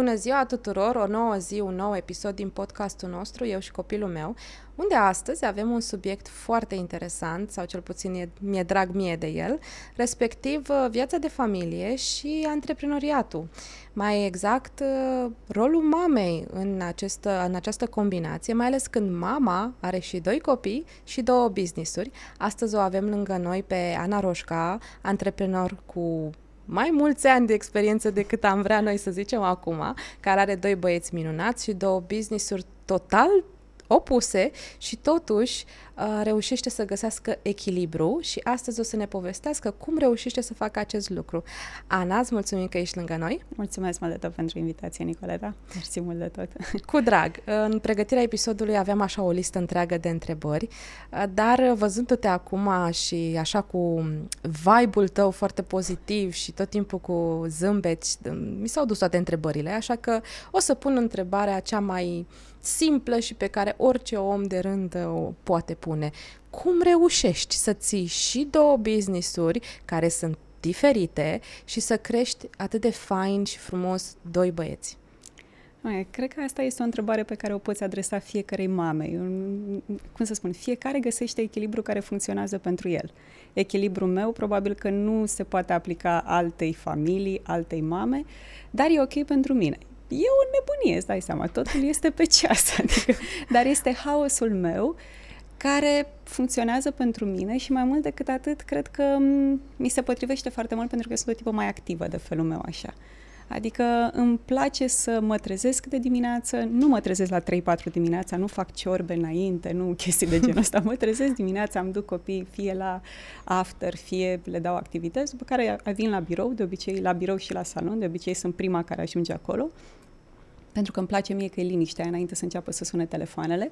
Bună ziua tuturor! O nouă zi, un nou episod din podcastul nostru, eu și copilul meu, unde astăzi avem un subiect foarte interesant, sau cel puțin e, mi-e drag mie de el, respectiv uh, viața de familie și antreprenoriatul. Mai exact, uh, rolul mamei în, această, în această combinație, mai ales când mama are și doi copii și două business-uri. Astăzi o avem lângă noi pe Ana Roșca, antreprenor cu mai mulți ani de experiență decât am vrea noi să zicem acum, care are doi băieți minunați și două business-uri total opuse și totuși uh, reușește să găsească echilibru și astăzi o să ne povestească cum reușește să facă acest lucru. Ana, îți mulțumim că ești lângă noi. Mulțumesc mult de tot pentru invitație, Nicoleta. Mersi mult de tot. Cu drag. În pregătirea episodului aveam așa o listă întreagă de întrebări, uh, dar văzându-te acum și așa cu vibe-ul tău foarte pozitiv și tot timpul cu zâmbeti, mi s-au dus toate întrebările, așa că o să pun întrebarea cea mai simplă și pe care orice om de rând o poate pune. Cum reușești să ții și două business-uri care sunt diferite și să crești atât de fain și frumos doi băieți? Mai, cred că asta este o întrebare pe care o poți adresa fiecarei mame. Cum să spun, fiecare găsește echilibru care funcționează pentru el. Echilibrul meu probabil că nu se poate aplica altei familii, altei mame, dar e ok pentru mine e o nebunie, îți dai seama, totul este pe ceas, adică, dar este haosul meu care funcționează pentru mine și mai mult decât atât, cred că mi se potrivește foarte mult pentru că sunt o tipă mai activă de felul meu așa. Adică îmi place să mă trezesc de dimineață, nu mă trezesc la 3-4 dimineața, nu fac ciorbe înainte, nu chestii de genul ăsta, mă trezesc dimineața, îmi duc copii fie la after, fie le dau activități, după care vin la birou, de obicei la birou și la salon, de obicei sunt prima care ajunge acolo pentru că îmi place mie că e liniștea înainte să înceapă să sune telefoanele.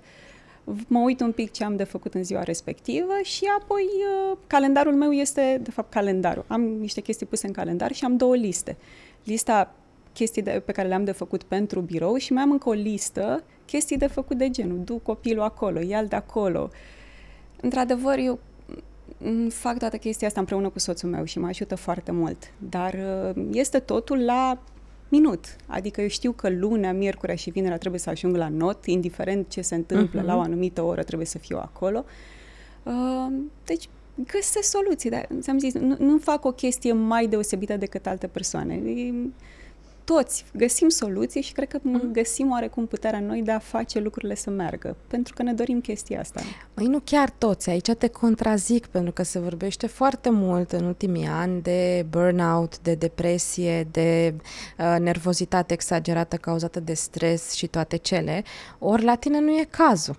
Mă uit un pic ce am de făcut în ziua respectivă și apoi uh, calendarul meu este, de fapt, calendarul. Am niște chestii puse în calendar și am două liste. Lista chestii de, pe care le-am de făcut pentru birou și mai am încă o listă chestii de făcut de genul, du copilul acolo, ia de acolo. Într-adevăr, eu fac toată chestia asta împreună cu soțul meu și mă ajută foarte mult. Dar uh, este totul la minut. Adică eu știu că lunea, miercurea și vinerea trebuie să ajung la not, indiferent ce se întâmplă uh-huh. la o anumită oră, trebuie să fiu acolo. Uh, deci găsesc soluții, dar ți-am zis, nu, nu fac o chestie mai deosebită decât alte persoane. E, toți găsim soluții și cred că mm. găsim oarecum puterea noi de a face lucrurile să meargă, pentru că ne dorim chestia asta. Măi, nu chiar toți, aici te contrazic, pentru că se vorbește foarte mult în ultimii ani de burnout, de depresie, de uh, nervozitate exagerată cauzată de stres și toate cele, ori la tine nu e cazul.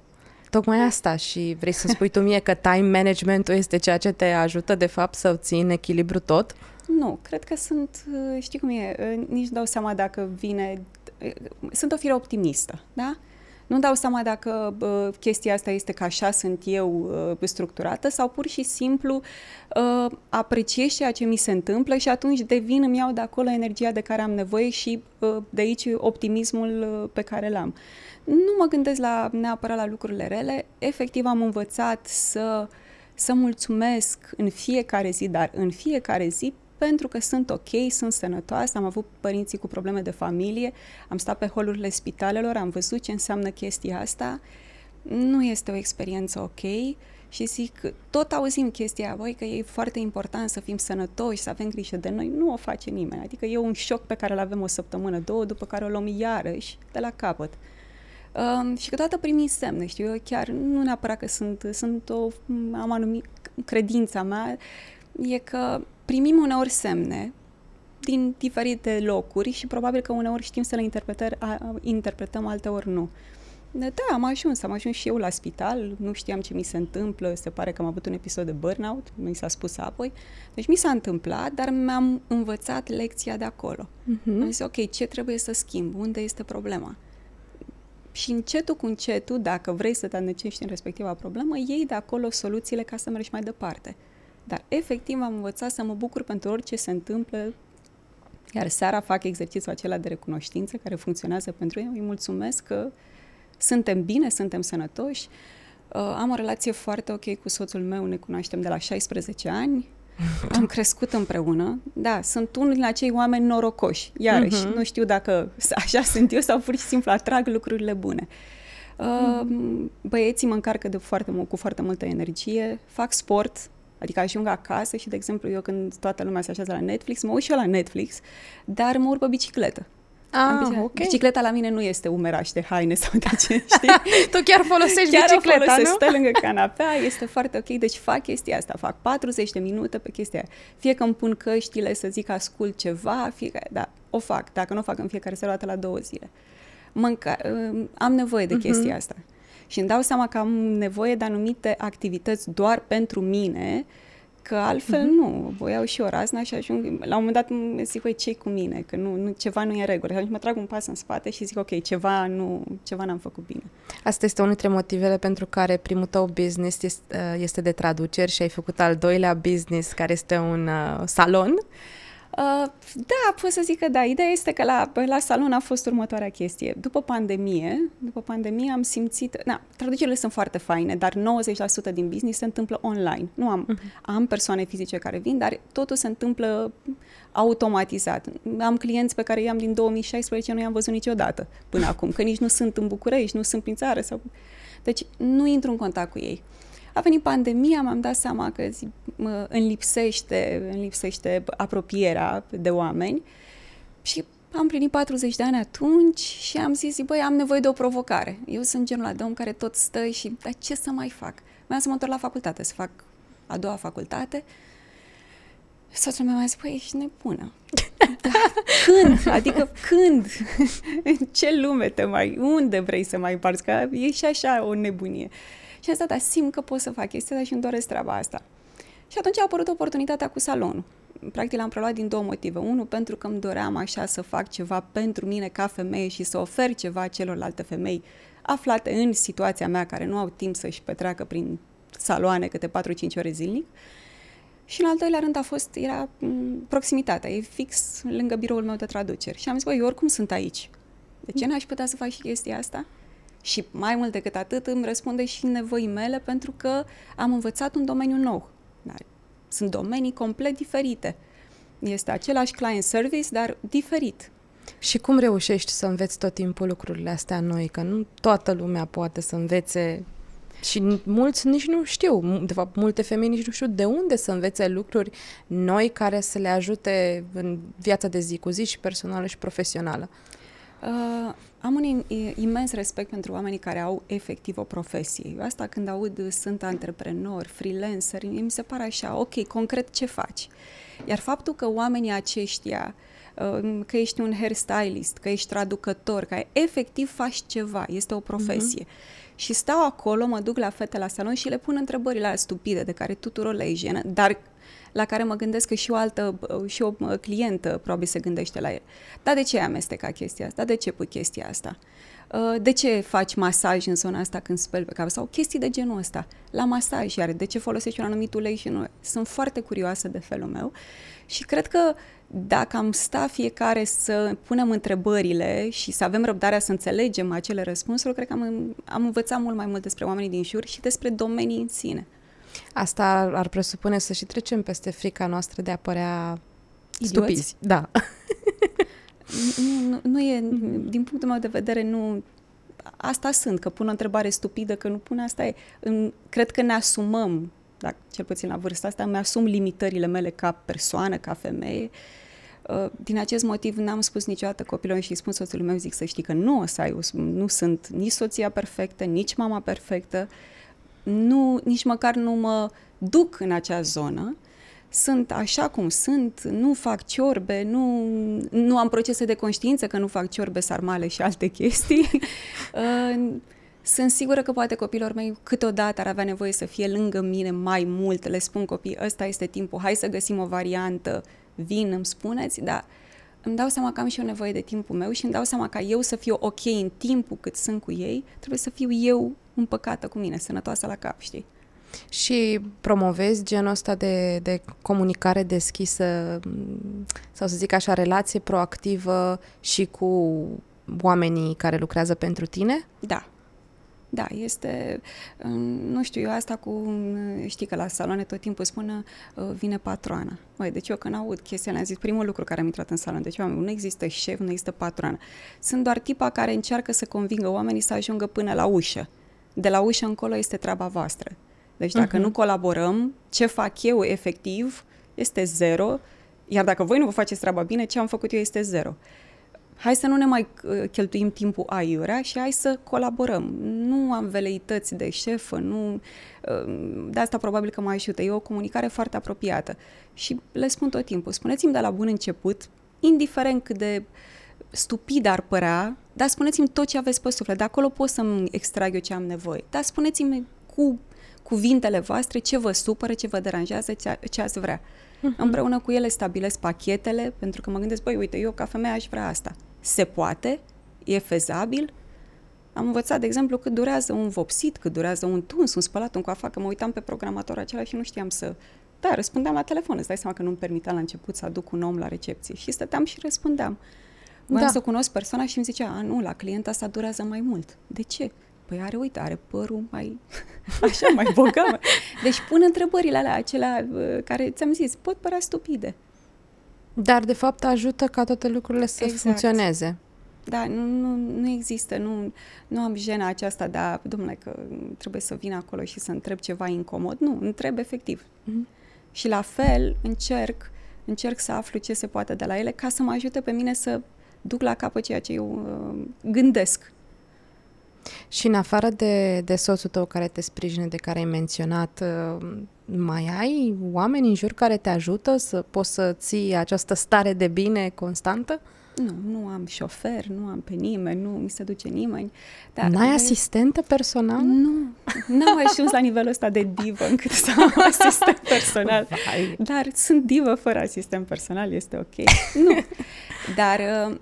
Tocmai asta și vrei să spui tu mie că time managementul este ceea ce te ajută de fapt să ții în echilibru tot? Nu, cred că sunt, uh, știi cum e, uh, nici dau seama dacă vine, uh, sunt o fire optimistă, da? Nu dau seama dacă uh, chestia asta este că așa sunt eu uh, structurată sau pur și simplu uh, apreciez ceea ce mi se întâmplă și atunci devin, îmi iau de acolo energia de care am nevoie și uh, de aici optimismul uh, pe care l-am. Nu mă gândesc la neapărat la lucrurile rele, efectiv am învățat să să mulțumesc în fiecare zi, dar în fiecare zi pentru că sunt ok, sunt sănătoasă, am avut părinții cu probleme de familie, am stat pe holurile spitalelor, am văzut ce înseamnă chestia asta. Nu este o experiență ok și zic, tot auzim chestia, voi că e foarte important să fim sănătoși, să avem grijă de noi. Nu o face nimeni. Adică e un șoc pe care îl avem o săptămână, două, după care o luăm iarăși de la capăt. Um, și câteodată primim semne, știu, eu chiar nu neapărat că sunt, sunt o, am anumit, credința mea e că primim uneori semne din diferite locuri și probabil că uneori știm să le interpretăm, alteori nu. Da, am ajuns, am ajuns și eu la spital, nu știam ce mi se întâmplă, se pare că am avut un episod de burnout, mi s-a spus apoi. Deci mi s-a întâmplat, dar mi-am învățat lecția de acolo. Uh-huh. Am zis, ok, ce trebuie să schimb? Unde este problema? Și încetul cu încetul, dacă vrei să te adâncești în respectiva problemă, iei de acolo soluțiile ca să mergi mai departe. Dar efectiv am învățat să mă bucur pentru orice se întâmplă, iar seara fac exercițiul acela de recunoștință care funcționează pentru ei. Îi mulțumesc că suntem bine, suntem sănătoși. Uh, am o relație foarte ok cu soțul meu, ne cunoaștem de la 16 ani. am crescut împreună. Da, sunt unul din acei oameni norocoși. Iarăși, uh-huh. nu știu dacă așa sunt eu sau pur și simplu atrag lucrurile bune. Uh, băieții mă încarcă de foarte mult, cu foarte multă energie, fac sport, Adică ajung acasă și, de exemplu, eu când toată lumea se așează la Netflix, mă uit și eu la Netflix, dar mă urc pe bicicletă. Ah, ok. Bicicleta la mine nu este umeraș de haine sau de ce, știi? tu chiar folosești chiar bicicleta, folosesc, nu? stă lângă canapea, este foarte ok, deci fac chestia asta, fac 40 de minute pe chestia aia. Fie că îmi pun căștile să zic ascult ceva, fie că, da, o fac, dacă nu o fac în fiecare seară, la două zile. Mânca, am nevoie de chestia uh-huh. asta. Și îmi dau seama că am nevoie de anumite activități doar pentru mine, că altfel uh-huh. nu, voi iau și o razna și ajung, la un moment dat zic, băi, ce cu mine, că nu, nu, ceva nu e în regulă. Și atunci mă trag un pas în spate și zic, ok, ceva, nu, ceva n-am făcut bine. Asta este unul dintre motivele pentru care primul tău business este, uh, este de traduceri și ai făcut al doilea business, care este un uh, salon. Uh, da, pot să zic că da. Ideea este că la, la salon a fost următoarea chestie. După pandemie, după pandemie am simțit... Na, traducerile sunt foarte faine, dar 90% din business se întâmplă online. Nu am, uh-huh. am persoane fizice care vin, dar totul se întâmplă automatizat. Am clienți pe care i-am din 2016, nu i-am văzut niciodată până acum, că nici nu sunt în București, nu sunt prin țară. Sau... Deci nu intru în contact cu ei. A venit pandemia, m-am dat seama că zi, mă, îmi lipsește, îmi lipsește apropierea de oameni și am plinit 40 de ani atunci și am zis, băi, am nevoie de o provocare. Eu sunt genul de om care tot stă și, dar ce să mai fac? Vreau să mă întorc la facultate, să fac a doua facultate. Soțul meu mi-a zis, băi, ești nebună. da, când? Adică când? În ce lume te mai... Unde vrei să mai împarți? Că e și așa o nebunie. Și am zis, da, simt că pot să fac chestia asta și îmi doresc treaba asta. Și atunci a apărut oportunitatea cu salonul. Practic l-am preluat din două motive. Unul, pentru că îmi doream așa să fac ceva pentru mine ca femeie și să ofer ceva celorlalte femei aflate în situația mea, care nu au timp să-și petreacă prin saloane câte 4-5 ore zilnic. Și în al doilea rând a fost, era proximitatea, e fix lângă biroul meu de traduceri. Și am zis, băi, eu oricum sunt aici. De ce n-aș putea să fac și chestia asta? Și mai mult decât atât îmi răspunde și nevoii mele pentru că am învățat un domeniu nou. Dar sunt domenii complet diferite. Este același client service, dar diferit. Și cum reușești să înveți tot timpul lucrurile astea noi? Că nu toată lumea poate să învețe și mulți nici nu știu, de fapt multe femei nici nu știu de unde să învețe lucruri noi care să le ajute în viața de zi cu zi și personală și profesională. Uh, am un imens respect pentru oamenii care au efectiv o profesie. Eu asta când aud sunt antreprenori, freelanceri, mi se pare așa, ok, concret ce faci? Iar faptul că oamenii aceștia, uh, că ești un hairstylist, că ești traducător, că efectiv faci ceva, este o profesie. Mm-hmm. Și stau acolo, mă duc la fete la salon și le pun întrebările stupide de care tuturor le e jenă, dar la care mă gândesc că și o altă, și o clientă probabil se gândește la el. Dar de ce ai amestecat chestia asta? De ce pui chestia asta? Uh, de ce faci masaj în zona asta când speli pe cap? Sau chestii de genul ăsta. La masaj, iar de ce folosești un anumit ulei și nu? Sunt foarte curioasă de felul meu și cred că dacă am sta fiecare să punem întrebările și să avem răbdarea să înțelegem acele răspunsuri, cred că am, am învățat mult mai mult despre oamenii din jur și despre domenii în sine. Asta ar presupune să și trecem peste frica noastră de a părea Idioți? stupizi. Da. nu, nu, nu e, din punctul meu de vedere, nu... Asta sunt, că pun o întrebare stupidă, că nu pun asta e. În, cred că ne asumăm, dacă, cel puțin la vârsta asta, îmi asum limitările mele ca persoană, ca femeie. Uh, din acest motiv n-am spus niciodată copilului și spun soțului meu, zic să știi că nu o să ai, nu sunt nici soția perfectă, nici mama perfectă, uh, nu, nici măcar nu mă duc în acea zonă, sunt așa cum sunt, nu fac ciorbe, nu, nu am procese de conștiință că nu fac ciorbe, sarmale și alte chestii. Sunt sigură că poate copilor mei câteodată ar avea nevoie să fie lângă mine mai mult. Le spun copii, ăsta este timpul, hai să găsim o variantă, vin, îmi spuneți, dar îmi dau seama că am și eu nevoie de timpul meu și îmi dau seama ca eu să fiu ok în timpul cât sunt cu ei, trebuie să fiu eu împăcată cu mine, sănătoasă la cap, știi? Și promovezi genul ăsta de, de comunicare deschisă sau să zic așa, relație proactivă și cu oamenii care lucrează pentru tine? Da. Da, este, nu știu, eu asta cu, știi că la saloane tot timpul spun uh, vine patroana. Măi, deci eu când aud chestia am zis primul lucru care am intrat în salon, deci oameni, nu există șef, nu există patroană. Sunt doar tipa care încearcă să convingă oamenii să ajungă până la ușă. De la ușă încolo este treaba voastră. Deci dacă uh-huh. nu colaborăm, ce fac eu efectiv este zero, iar dacă voi nu vă faceți treaba bine, ce am făcut eu este zero hai să nu ne mai uh, cheltuim timpul aiurea și hai să colaborăm. Nu am veleități de șefă, nu... Uh, de asta probabil că mă ajută. E o comunicare foarte apropiată. Și le spun tot timpul, spuneți-mi de la bun început, indiferent cât de stupid ar părea, dar spuneți-mi tot ce aveți pe suflet. De acolo pot să-mi extrag eu ce am nevoie. Dar spuneți-mi cu cuvintele voastre ce vă supără, ce vă deranjează, ce, ce ați vrea. Uh-huh. Împreună cu ele stabilesc pachetele, pentru că mă gândesc, băi, uite, eu ca femeie aș vrea asta se poate, e fezabil. Am învățat, de exemplu, cât durează un vopsit, cât durează un tuns, un spălat, un coafat, că mă uitam pe programator acela și nu știam să... Da, răspundeam la telefon, îți dai seama că nu-mi permitea la început să aduc un om la recepție. Și stăteam și răspundeam. Voiam da. să cunosc persoana și îmi zicea, a, nu, la client asta durează mai mult. De ce? Păi are, uite, are părul mai, așa, mai bogat. Deci pun întrebările alea, acelea uh, care, ți-am zis, pot părea stupide. Dar, de fapt, ajută ca toate lucrurile să exact. funcționeze. Da, nu, nu, nu există, nu, nu am jena aceasta de a, domnule, că trebuie să vin acolo și să întreb ceva incomod. Nu, întreb efectiv. Mm-hmm. Și la fel încerc, încerc să aflu ce se poate de la ele ca să mă ajute pe mine să duc la capăt ceea ce eu uh, gândesc. Și în afară de, de soțul tău care te sprijine, de care ai menționat, uh, mai ai oameni în jur care te ajută să poți să ții această stare de bine constantă? Nu, nu am șofer, nu am pe nimeni, nu mi se duce nimeni. Dar N-ai asistentă personală? Nu, n-am ajuns la nivelul ăsta de divă încât să am asistent personal. Vai. Dar sunt divă fără asistent personal, este ok. Nu, dar uh,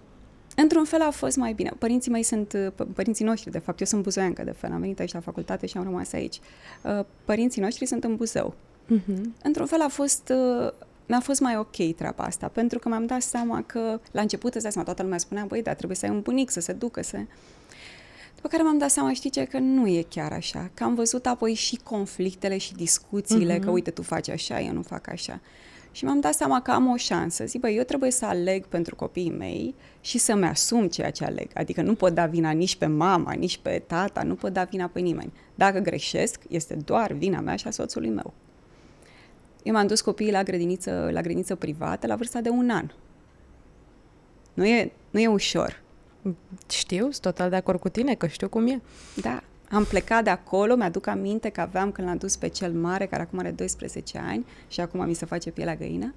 într-un fel a fost mai bine. Părinții mei sunt, uh, părinții noștri, de fapt, eu sunt buzoiancă, de fel, am venit aici la facultate și am rămas aici. Uh, părinții noștri sunt în Buzău. Uh-huh. Într-un fel a fost, uh, mi-a fost mai ok treaba asta, pentru că mi-am dat seama că, la început, îți seama, toată lumea spunea, băi, da, trebuie să ai un bunic, să se ducă, să... După care m-am dat seama, știi ce, că nu e chiar așa, că am văzut apoi și conflictele și discuțiile, uh-huh. că uite, tu faci așa, eu nu fac așa. Și m-am dat seama că am o șansă. Zic, băi, eu trebuie să aleg pentru copiii mei și să-mi asum ceea ce aleg. Adică nu pot da vina nici pe mama, nici pe tata, nu pot da vina pe nimeni. Dacă greșesc, este doar vina mea și a soțului meu. Eu m-am dus copiii la grădiniță, la grădiniță privată la vârsta de un an. Nu e, nu e ușor. Știu, sunt total de acord cu tine, că știu cum e. Da. Am plecat de acolo, mi-aduc aminte că aveam când l-am dus pe cel mare, care acum are 12 ani și acum mi se face pielea găină.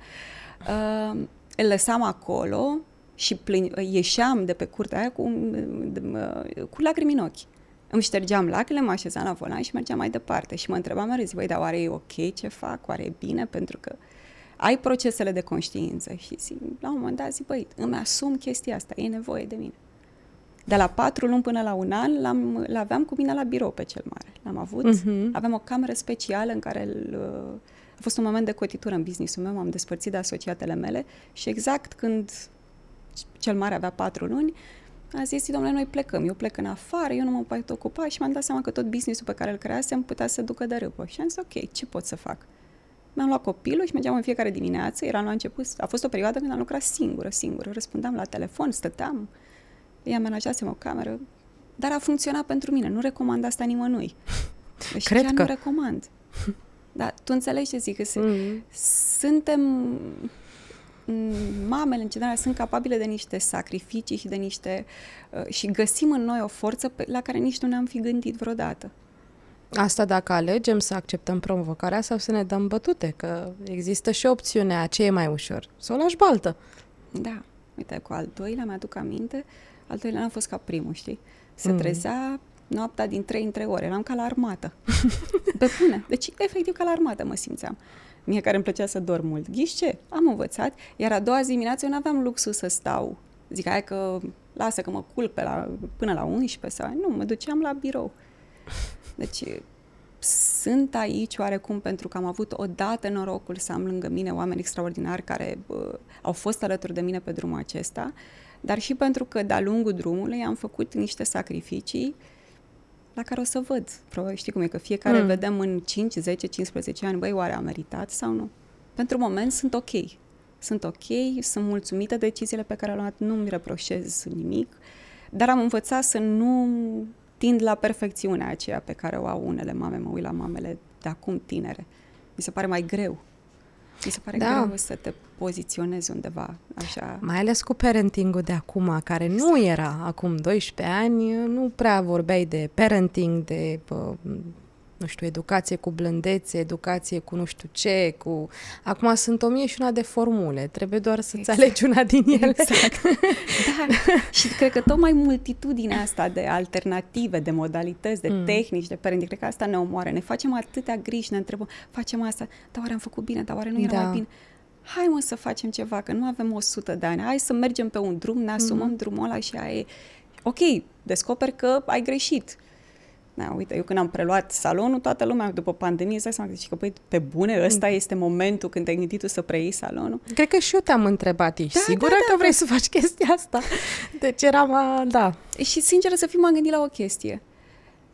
Uh, îl lăsam acolo și plin, ieșeam de pe curtea aia cu, de, uh, cu lacrimi în ochi. Îmi ștergeam lacrimile, mă așezam la volan și mergeam mai departe. Și mă întrebam mereu, zic, băi, dar oare e ok ce fac? Oare e bine? Pentru că ai procesele de conștiință și zic, la un moment dat zic, băi, îmi asum chestia asta, e nevoie de mine. De la patru luni până la un an l-am, l-aveam cu mine la birou pe cel mare. L-am avut, uh-huh. aveam o cameră specială în care îl, a fost un moment de cotitură în businessul meu, m-am despărțit de asociatele mele și exact când cel mare avea patru luni, a zis, domnule, noi plecăm, eu plec în afară, eu nu mă pot ocupa și mi-am dat seama că tot businessul pe care îl creasem putea să ducă de râpă. Și am zis, ok, ce pot să fac? Mi-am luat copilul și mergeam în fiecare dimineață, eram la început, a fost o perioadă când am lucrat singură, singură, răspundeam la telefon, stăteam, îi amenajasem o cameră, dar a funcționat pentru mine, nu recomand asta nimănui. Deci Cred chiar că... nu recomand. Dar tu înțelegi ce zic, că mm. suntem mamele, în general, sunt capabile de niște sacrificii și de niște... Uh, și găsim în noi o forță pe, la care nici nu ne-am fi gândit vreodată. Asta dacă alegem să acceptăm provocarea sau să ne dăm bătute, că există și opțiunea ce e mai ușor, să o lași baltă. Da. Uite, cu al doilea mi-aduc aminte, al doilea n-a fost ca primul, știi? Se mm. trezea noaptea din 3 în 3 ore, eram ca la armată. Pe pune. Deci, efectiv, ca la armată mă simțeam mie care îmi plăcea să dorm mult. Ghiși ce? Am învățat, iar a doua zi dimineață eu nu aveam luxul să stau. Zic, hai că lasă că mă culp pe la, până la 11 sau... Nu, mă duceam la birou. Deci sunt aici oarecum pentru că am avut odată norocul să am lângă mine oameni extraordinari care bă, au fost alături de mine pe drumul acesta, dar și pentru că de-a lungul drumului am făcut niște sacrificii la care o să văd. Probabil știi cum e, că fiecare mm. vedem în 5, 10, 15 ani, băi, oare a meritat sau nu? Pentru moment sunt ok. Sunt ok, sunt mulțumită de deciziile pe care le-am luat, nu mi reproșez nimic, dar am învățat să nu tind la perfecțiunea aceea pe care o au unele mame, mă uit la mamele de acum tinere. Mi se pare mai greu. Mi se pare da. greu să te poziționezi undeva așa. Mai ales cu parenting-ul de acum, care exact. nu era acum 12 ani, nu prea vorbeai de parenting, de nu știu, educație cu blândețe, educație cu nu știu ce, cu... Acum sunt o mie și una de formule, trebuie doar să-ți exact. alegi una din ele. Exact. da. și cred că tocmai multitudinea asta de alternative, de modalități, de mm. tehnici, de parenting, cred că asta ne omoară. Ne facem atâtea griji, ne întrebăm, facem asta, dar oare am făcut bine, dar oare nu era da. mai bine? Hai mă să facem ceva, că nu avem 100 de ani, hai să mergem pe un drum, ne asumăm mm. drumul ăla și aia e... Ok, descoperi că ai greșit da, uite, eu când am preluat salonul, toată lumea după pandemie îți dai seama că, păi, pe bune, ăsta mm. este momentul când te-ai gândit tu să preiei salonul. Cred că și eu te-am întrebat, ești da, sigură da, da, că vrei da. să faci chestia asta? Deci eram, da. Și sincer să fiu, m-am gândit la o chestie.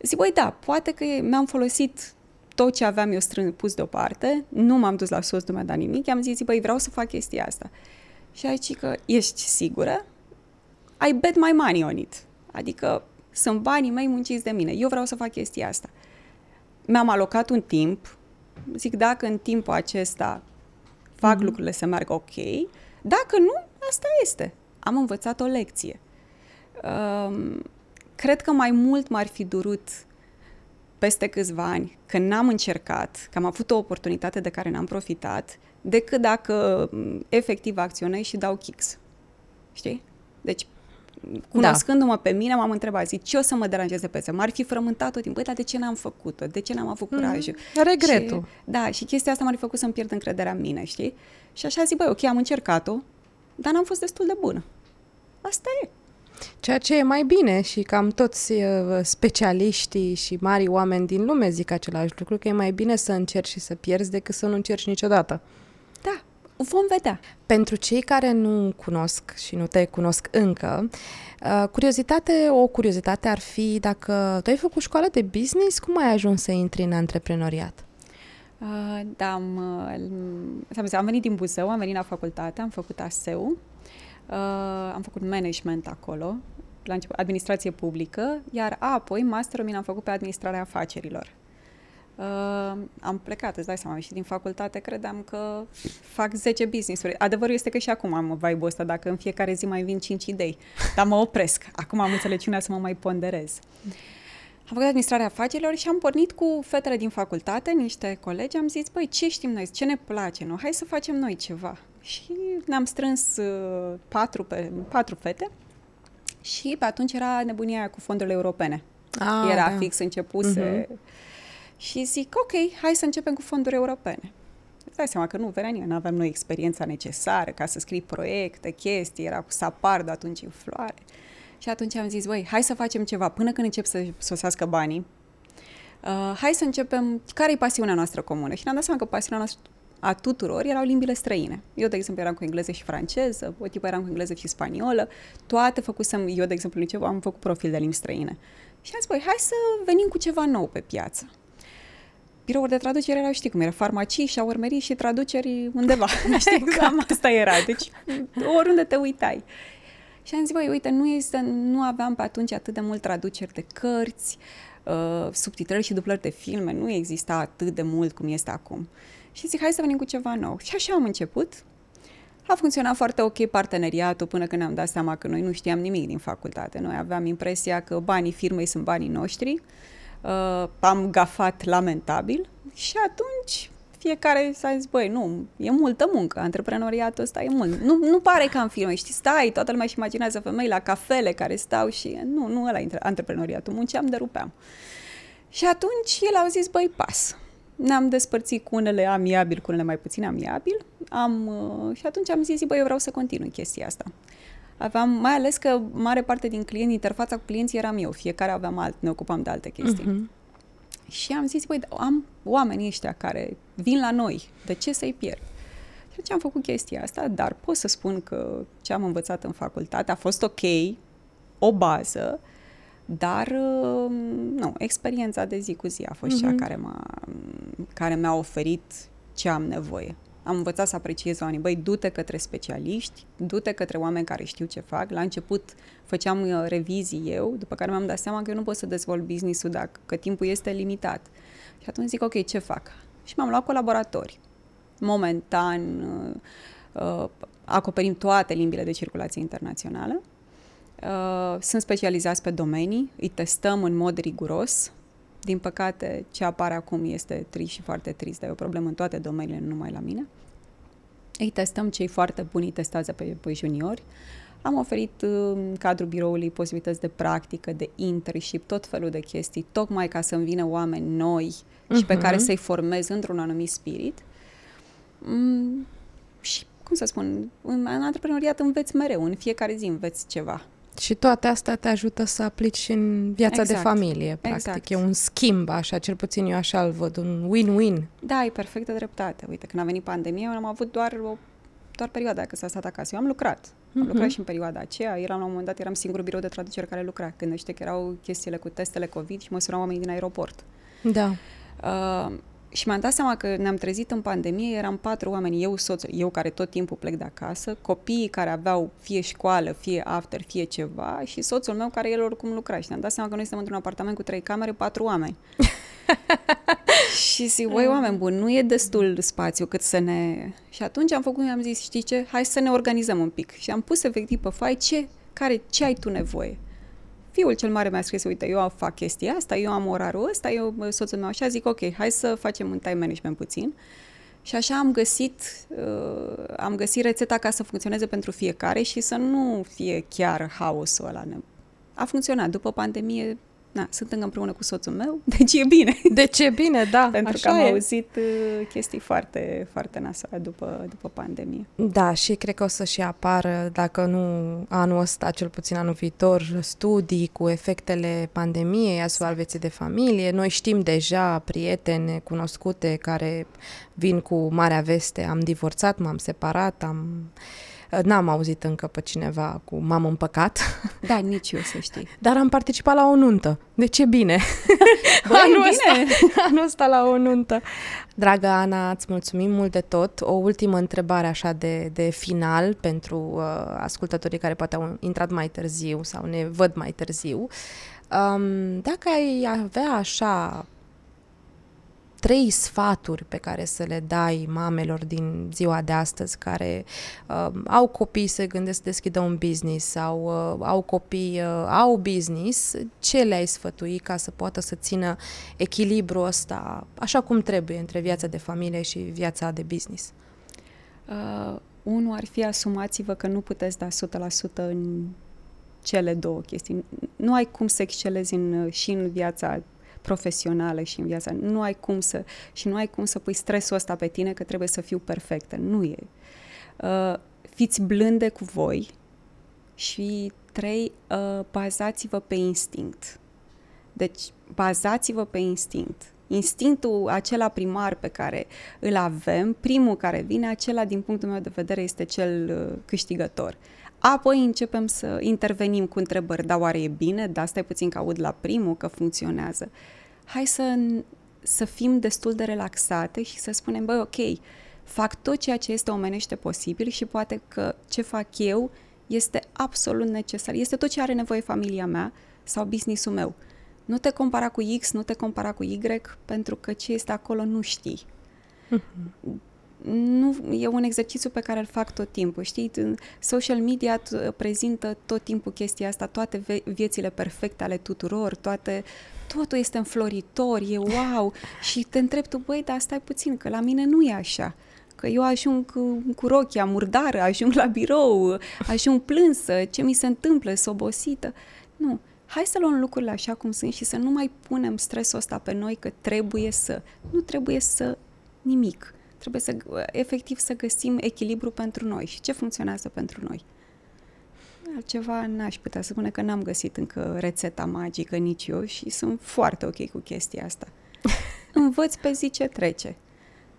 Zic, băi, da, poate că mi-am folosit tot ce aveam eu strâns pus deoparte, nu m-am dus la sos, nu mi-a dat nimic, am zis, băi, vreau să fac chestia asta. Și aici că ești sigură? I bet my money on it. Adică sunt banii mei munciți de mine. Eu vreau să fac chestia asta. Mi-am alocat un timp. Zic, dacă în timpul acesta fac mm-hmm. lucrurile să meargă ok, dacă nu, asta este. Am învățat o lecție. Um, cred că mai mult m-ar fi durut peste câțiva ani, când n-am încercat, că am avut o oportunitate de care n-am profitat, decât dacă efectiv acționez și dau kicks. Știi? Deci cunoscându-mă da. pe mine, m-am întrebat, zic, ce o să mă deranjeze pe M-ar fi frământat tot timpul, dar de ce n-am făcut-o? De ce n-am avut mhm. curajul? Mm, regretul. Și, da, și chestia asta m-ar fi făcut să-mi pierd încrederea în mine, știi? Și așa zic, băi, ok, am încercat-o, dar n-am fost destul de bună. Asta e. Ceea ce e mai bine și cam toți uh, specialiștii și mari oameni din lume zic același lucru, că e mai bine să încerci și să pierzi decât să nu încerci niciodată. Da, Vom vedea. Pentru cei care nu cunosc și nu te cunosc încă, uh, curiozitate, o curiozitate ar fi dacă tu ai făcut școală de business, cum ai ajuns să intri în antreprenoriat? Uh, da, am, uh, am venit din Buzău, am venit la facultate, am făcut ASEU, uh, am făcut management acolo, la început, administrație publică, iar apoi masterul mi l-am făcut pe administrarea afacerilor. Uh, am plecat, îți dai seama, și din facultate credeam că fac 10 business-uri. Adevărul este că și acum am vibe-ul ăsta, dacă în fiecare zi mai vin 5 idei. Dar mă opresc. Acum am înțelepciunea să mă mai ponderez. Am făcut administrarea afacerilor și am pornit cu fetele din facultate, niște colegi, am zis, băi, ce știm noi, ce ne place, nu? Hai să facem noi ceva. Și ne-am strâns uh, patru, pe, patru fete și pe atunci era nebunia cu fondurile europene. Ah, era da. fix începuse... Uh-huh și zic, ok, hai să începem cu fonduri europene. Îți dai seama că nu venea nimeni, nu aveam noi experiența necesară ca să scrii proiecte, chestii, era cu sapardul atunci în floare. Și atunci am zis, băi, hai să facem ceva până când încep să sosească banii. Uh, hai să începem, care e pasiunea noastră comună? Și ne-am dat seama că pasiunea noastră a tuturor erau limbile străine. Eu, de exemplu, eram cu engleză și franceză, o tipă eram cu engleză și spaniolă, toate făcusem, eu, de exemplu, liceu, am făcut profil de limbi străine. Și am zis, băi, hai să venim cu ceva nou pe piață birouri de traducere erau, știi cum era, farmacii, șaurmerii și traduceri undeva. știi, exact. cam asta era. Deci, oriunde te uitai. Și am zis, băi, uite, nu, este, nu aveam pe atunci atât de mult traduceri de cărți, uh, subtitrări și dublări de filme, nu exista atât de mult cum este acum. Și zic, hai să venim cu ceva nou. Și așa am început. A funcționat foarte ok parteneriatul până când ne-am dat seama că noi nu știam nimic din facultate. Noi aveam impresia că banii firmei sunt banii noștri uh, am gafat lamentabil și atunci fiecare s-a zis, băi, nu, e multă muncă, antreprenoriatul ăsta e mult. Nu, nu pare ca în filme, știi, stai, toată lumea își imaginează femei la cafele care stau și nu, nu ăla e antreprenoriatul, munceam de rupeam. Și atunci el a zis, băi, pas. Ne-am despărțit cu unele amiabil, cu unele mai puțin amiabil. Am, uh, și atunci am zis, băi, eu vreau să continui chestia asta aveam, mai ales că mare parte din clienți, interfața cu clienții eram eu, fiecare aveam alt, ne ocupam de alte chestii. Uh-huh. Și am zis, băi, am oamenii ăștia care vin la noi, de ce să-i pierd? Și atunci am făcut chestia asta, dar pot să spun că ce am învățat în facultate a fost ok, o bază, Dar, uh, nu, experiența de zi cu zi a fost mm-hmm. cea mhm. care, m-a, care mi-a oferit ce am nevoie. Am învățat să apreciez oamenii. Băi, du-te către specialiști, du-te către oameni care știu ce fac. La început făceam uh, revizii eu, după care mi-am dat seama că eu nu pot să dezvolt business-ul dacă timpul este limitat. Și atunci zic, ok, ce fac? Și m-am luat colaboratori. Momentan uh, uh, acoperim toate limbile de circulație internațională. Uh, sunt specializați pe domenii, îi testăm în mod riguros. Din păcate, ce apare acum este trist și foarte trist, dar e o problemă în toate domeniile, nu numai la mine. Îi testăm, cei foarte buni îi testează pe, pe juniori. Am oferit în cadrul biroului posibilități de practică, de internship, tot felul de chestii, tocmai ca să-mi vină oameni noi uh-huh. și pe care mhm. să-i formez într-un anumit spirit. Mm, și, cum să spun, în antreprenoriat înveți mereu, în fiecare zi înveți ceva. Și toate astea te ajută să aplici și în viața exact. de familie, practic. Exact. E un schimb, așa, cel puțin eu așa îl văd, un win-win. Da, ai perfectă dreptate. Uite, când a venit pandemia, eu am avut doar o doar perioada că s-a stat acasă. Eu am lucrat. Am uh-huh. lucrat și în perioada aceea. Eram la un moment dat, eram singurul birou de traducere care lucra. Gândește că erau chestiile cu testele COVID și mă sunau oamenii din aeroport. Da. Uh, și mi-am dat seama că ne-am trezit în pandemie, eram patru oameni, eu, soț, eu care tot timpul plec de acasă, copiii care aveau fie școală, fie after, fie ceva și soțul meu care el oricum lucra. Și ne-am dat seama că noi suntem într-un apartament cu trei camere, patru oameni. și zic, băi, oameni buni, nu e destul spațiu cât să ne... Și atunci am făcut, am zis, știi ce, hai să ne organizăm un pic. Și am pus efectiv pe fai ce, care, ce ai tu nevoie. Fiul cel mare mi-a scris, uite, eu fac chestia asta, eu am orarul ăsta, eu, soțul meu așa, zic, ok, hai să facem un time management puțin. Și așa am găsit, uh, am găsit rețeta ca să funcționeze pentru fiecare și să nu fie chiar haosul ăla. A funcționat. După pandemie na, sunt încă împreună cu soțul meu, deci e bine. Deci e bine, da. Pentru așa că am e. auzit uh, chestii foarte, foarte nasoale după, după pandemie. Da, și cred că o să și apară, dacă nu anul ăsta, cel puțin anul viitor, studii cu efectele pandemiei asupra vieții de familie. Noi știm deja prietene cunoscute care vin cu marea veste, am divorțat, m-am separat, am N-am auzit încă pe cineva cu m-am împăcat. Da, nici eu să știi. Dar am participat la o nuntă. Deci e bine. Băi, anul, bine. Ăsta, anul ăsta la o nuntă. Dragă Ana, îți mulțumim mult de tot. O ultimă întrebare așa de, de final pentru uh, ascultătorii care poate au intrat mai târziu sau ne văd mai târziu. Um, dacă ai avea așa trei sfaturi pe care să le dai mamelor din ziua de astăzi care uh, au copii, se gândesc să deschidă un business sau uh, au copii, uh, au business, ce le-ai sfătui ca să poată să țină echilibrul ăsta așa cum trebuie între viața de familie și viața de business? Uh, unul ar fi asumați-vă că nu puteți da 100% în cele două chestii. Nu ai cum să excelezi în, și în viața profesională și în viața. Nu ai cum să, și nu ai cum să pui stresul ăsta pe tine că trebuie să fiu perfectă. Nu e. Uh, fiți blânde cu voi și trei, uh, bazați-vă pe instinct. Deci, bazați-vă pe instinct. Instinctul acela primar pe care îl avem, primul care vine, acela din punctul meu de vedere este cel uh, câștigător. Apoi începem să intervenim cu întrebări, da, oare e bine? Da, stai puțin că aud la primul că funcționează hai să, să fim destul de relaxate și să spunem, băi, ok, fac tot ceea ce este omenește posibil și poate că ce fac eu este absolut necesar. Este tot ce are nevoie familia mea sau businessul meu. Nu te compara cu X, nu te compara cu Y, pentru că ce este acolo nu știi. Mm-hmm nu e un exercițiu pe care îl fac tot timpul, știi? Social media prezintă tot timpul chestia asta, toate viețile perfecte ale tuturor, toate, totul este înfloritor, e wow și te întreb tu, băi, dar stai puțin, că la mine nu e așa că eu ajung cu, cu rochia murdară, ajung la birou, ajung plânsă, ce mi se întâmplă, sunt obosită. Nu, hai să luăm lucrurile așa cum sunt și să nu mai punem stresul ăsta pe noi că trebuie să. Nu trebuie să nimic. Trebuie să, efectiv, să găsim echilibru pentru noi și ce funcționează pentru noi. Altceva n-aș putea să spune că n-am găsit încă rețeta magică nici eu și sunt foarte ok cu chestia asta. Învăț pe zi ce trece.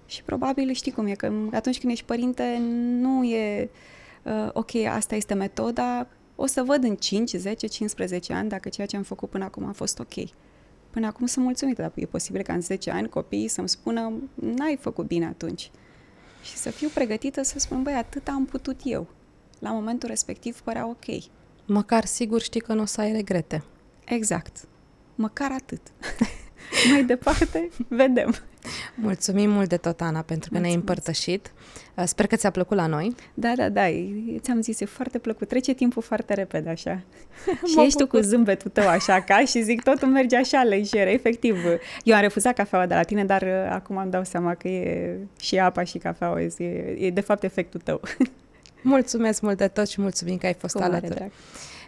Și probabil știi cum e, că atunci când ești părinte nu e uh, ok, asta este metoda, o să văd în 5, 10, 15 ani dacă ceea ce am făcut până acum a fost ok. Până acum sunt mulțumită, dar e posibil ca în 10 ani copiii să-mi spună n-ai făcut bine atunci. Și să fiu pregătită să spun, băi, atât am putut eu. La momentul respectiv părea ok. Măcar sigur știi că nu o să ai regrete. Exact. Măcar atât. Mai departe, vedem. Mulțumim mult de tot, Ana, pentru că ne-ai împărtășit. Uh, sper că ți-a plăcut la noi. Da, da, da. Ți-am zis, e foarte plăcut. Trece timpul foarte repede, așa. și ești tu cu zâmbetul tău așa ca și zic, totul merge așa lejer, efectiv. Eu am refuzat cafeaua de la tine, dar uh, acum îmi dau seama că e și apa și cafeaua. E, e de fapt efectul tău. Mulțumesc mult de tot și mulțumim că ai fost Cu alături. drag.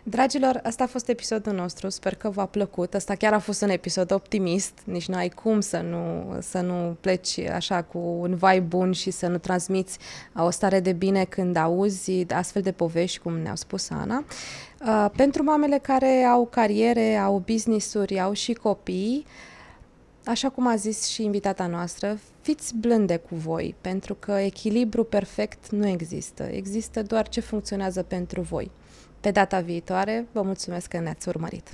Dragilor, asta a fost episodul nostru, sper că v-a plăcut. Asta chiar a fost un episod optimist, nici nu ai cum să nu, să nu pleci așa cu un vai bun și să nu transmiți o stare de bine când auzi astfel de povești, cum ne-a spus Ana. Uh, pentru mamele care au cariere, au business-uri, au și copii, Așa cum a zis și invitata noastră, fiți blânde cu voi, pentru că echilibru perfect nu există. Există doar ce funcționează pentru voi. Pe data viitoare, vă mulțumesc că ne-ați urmărit!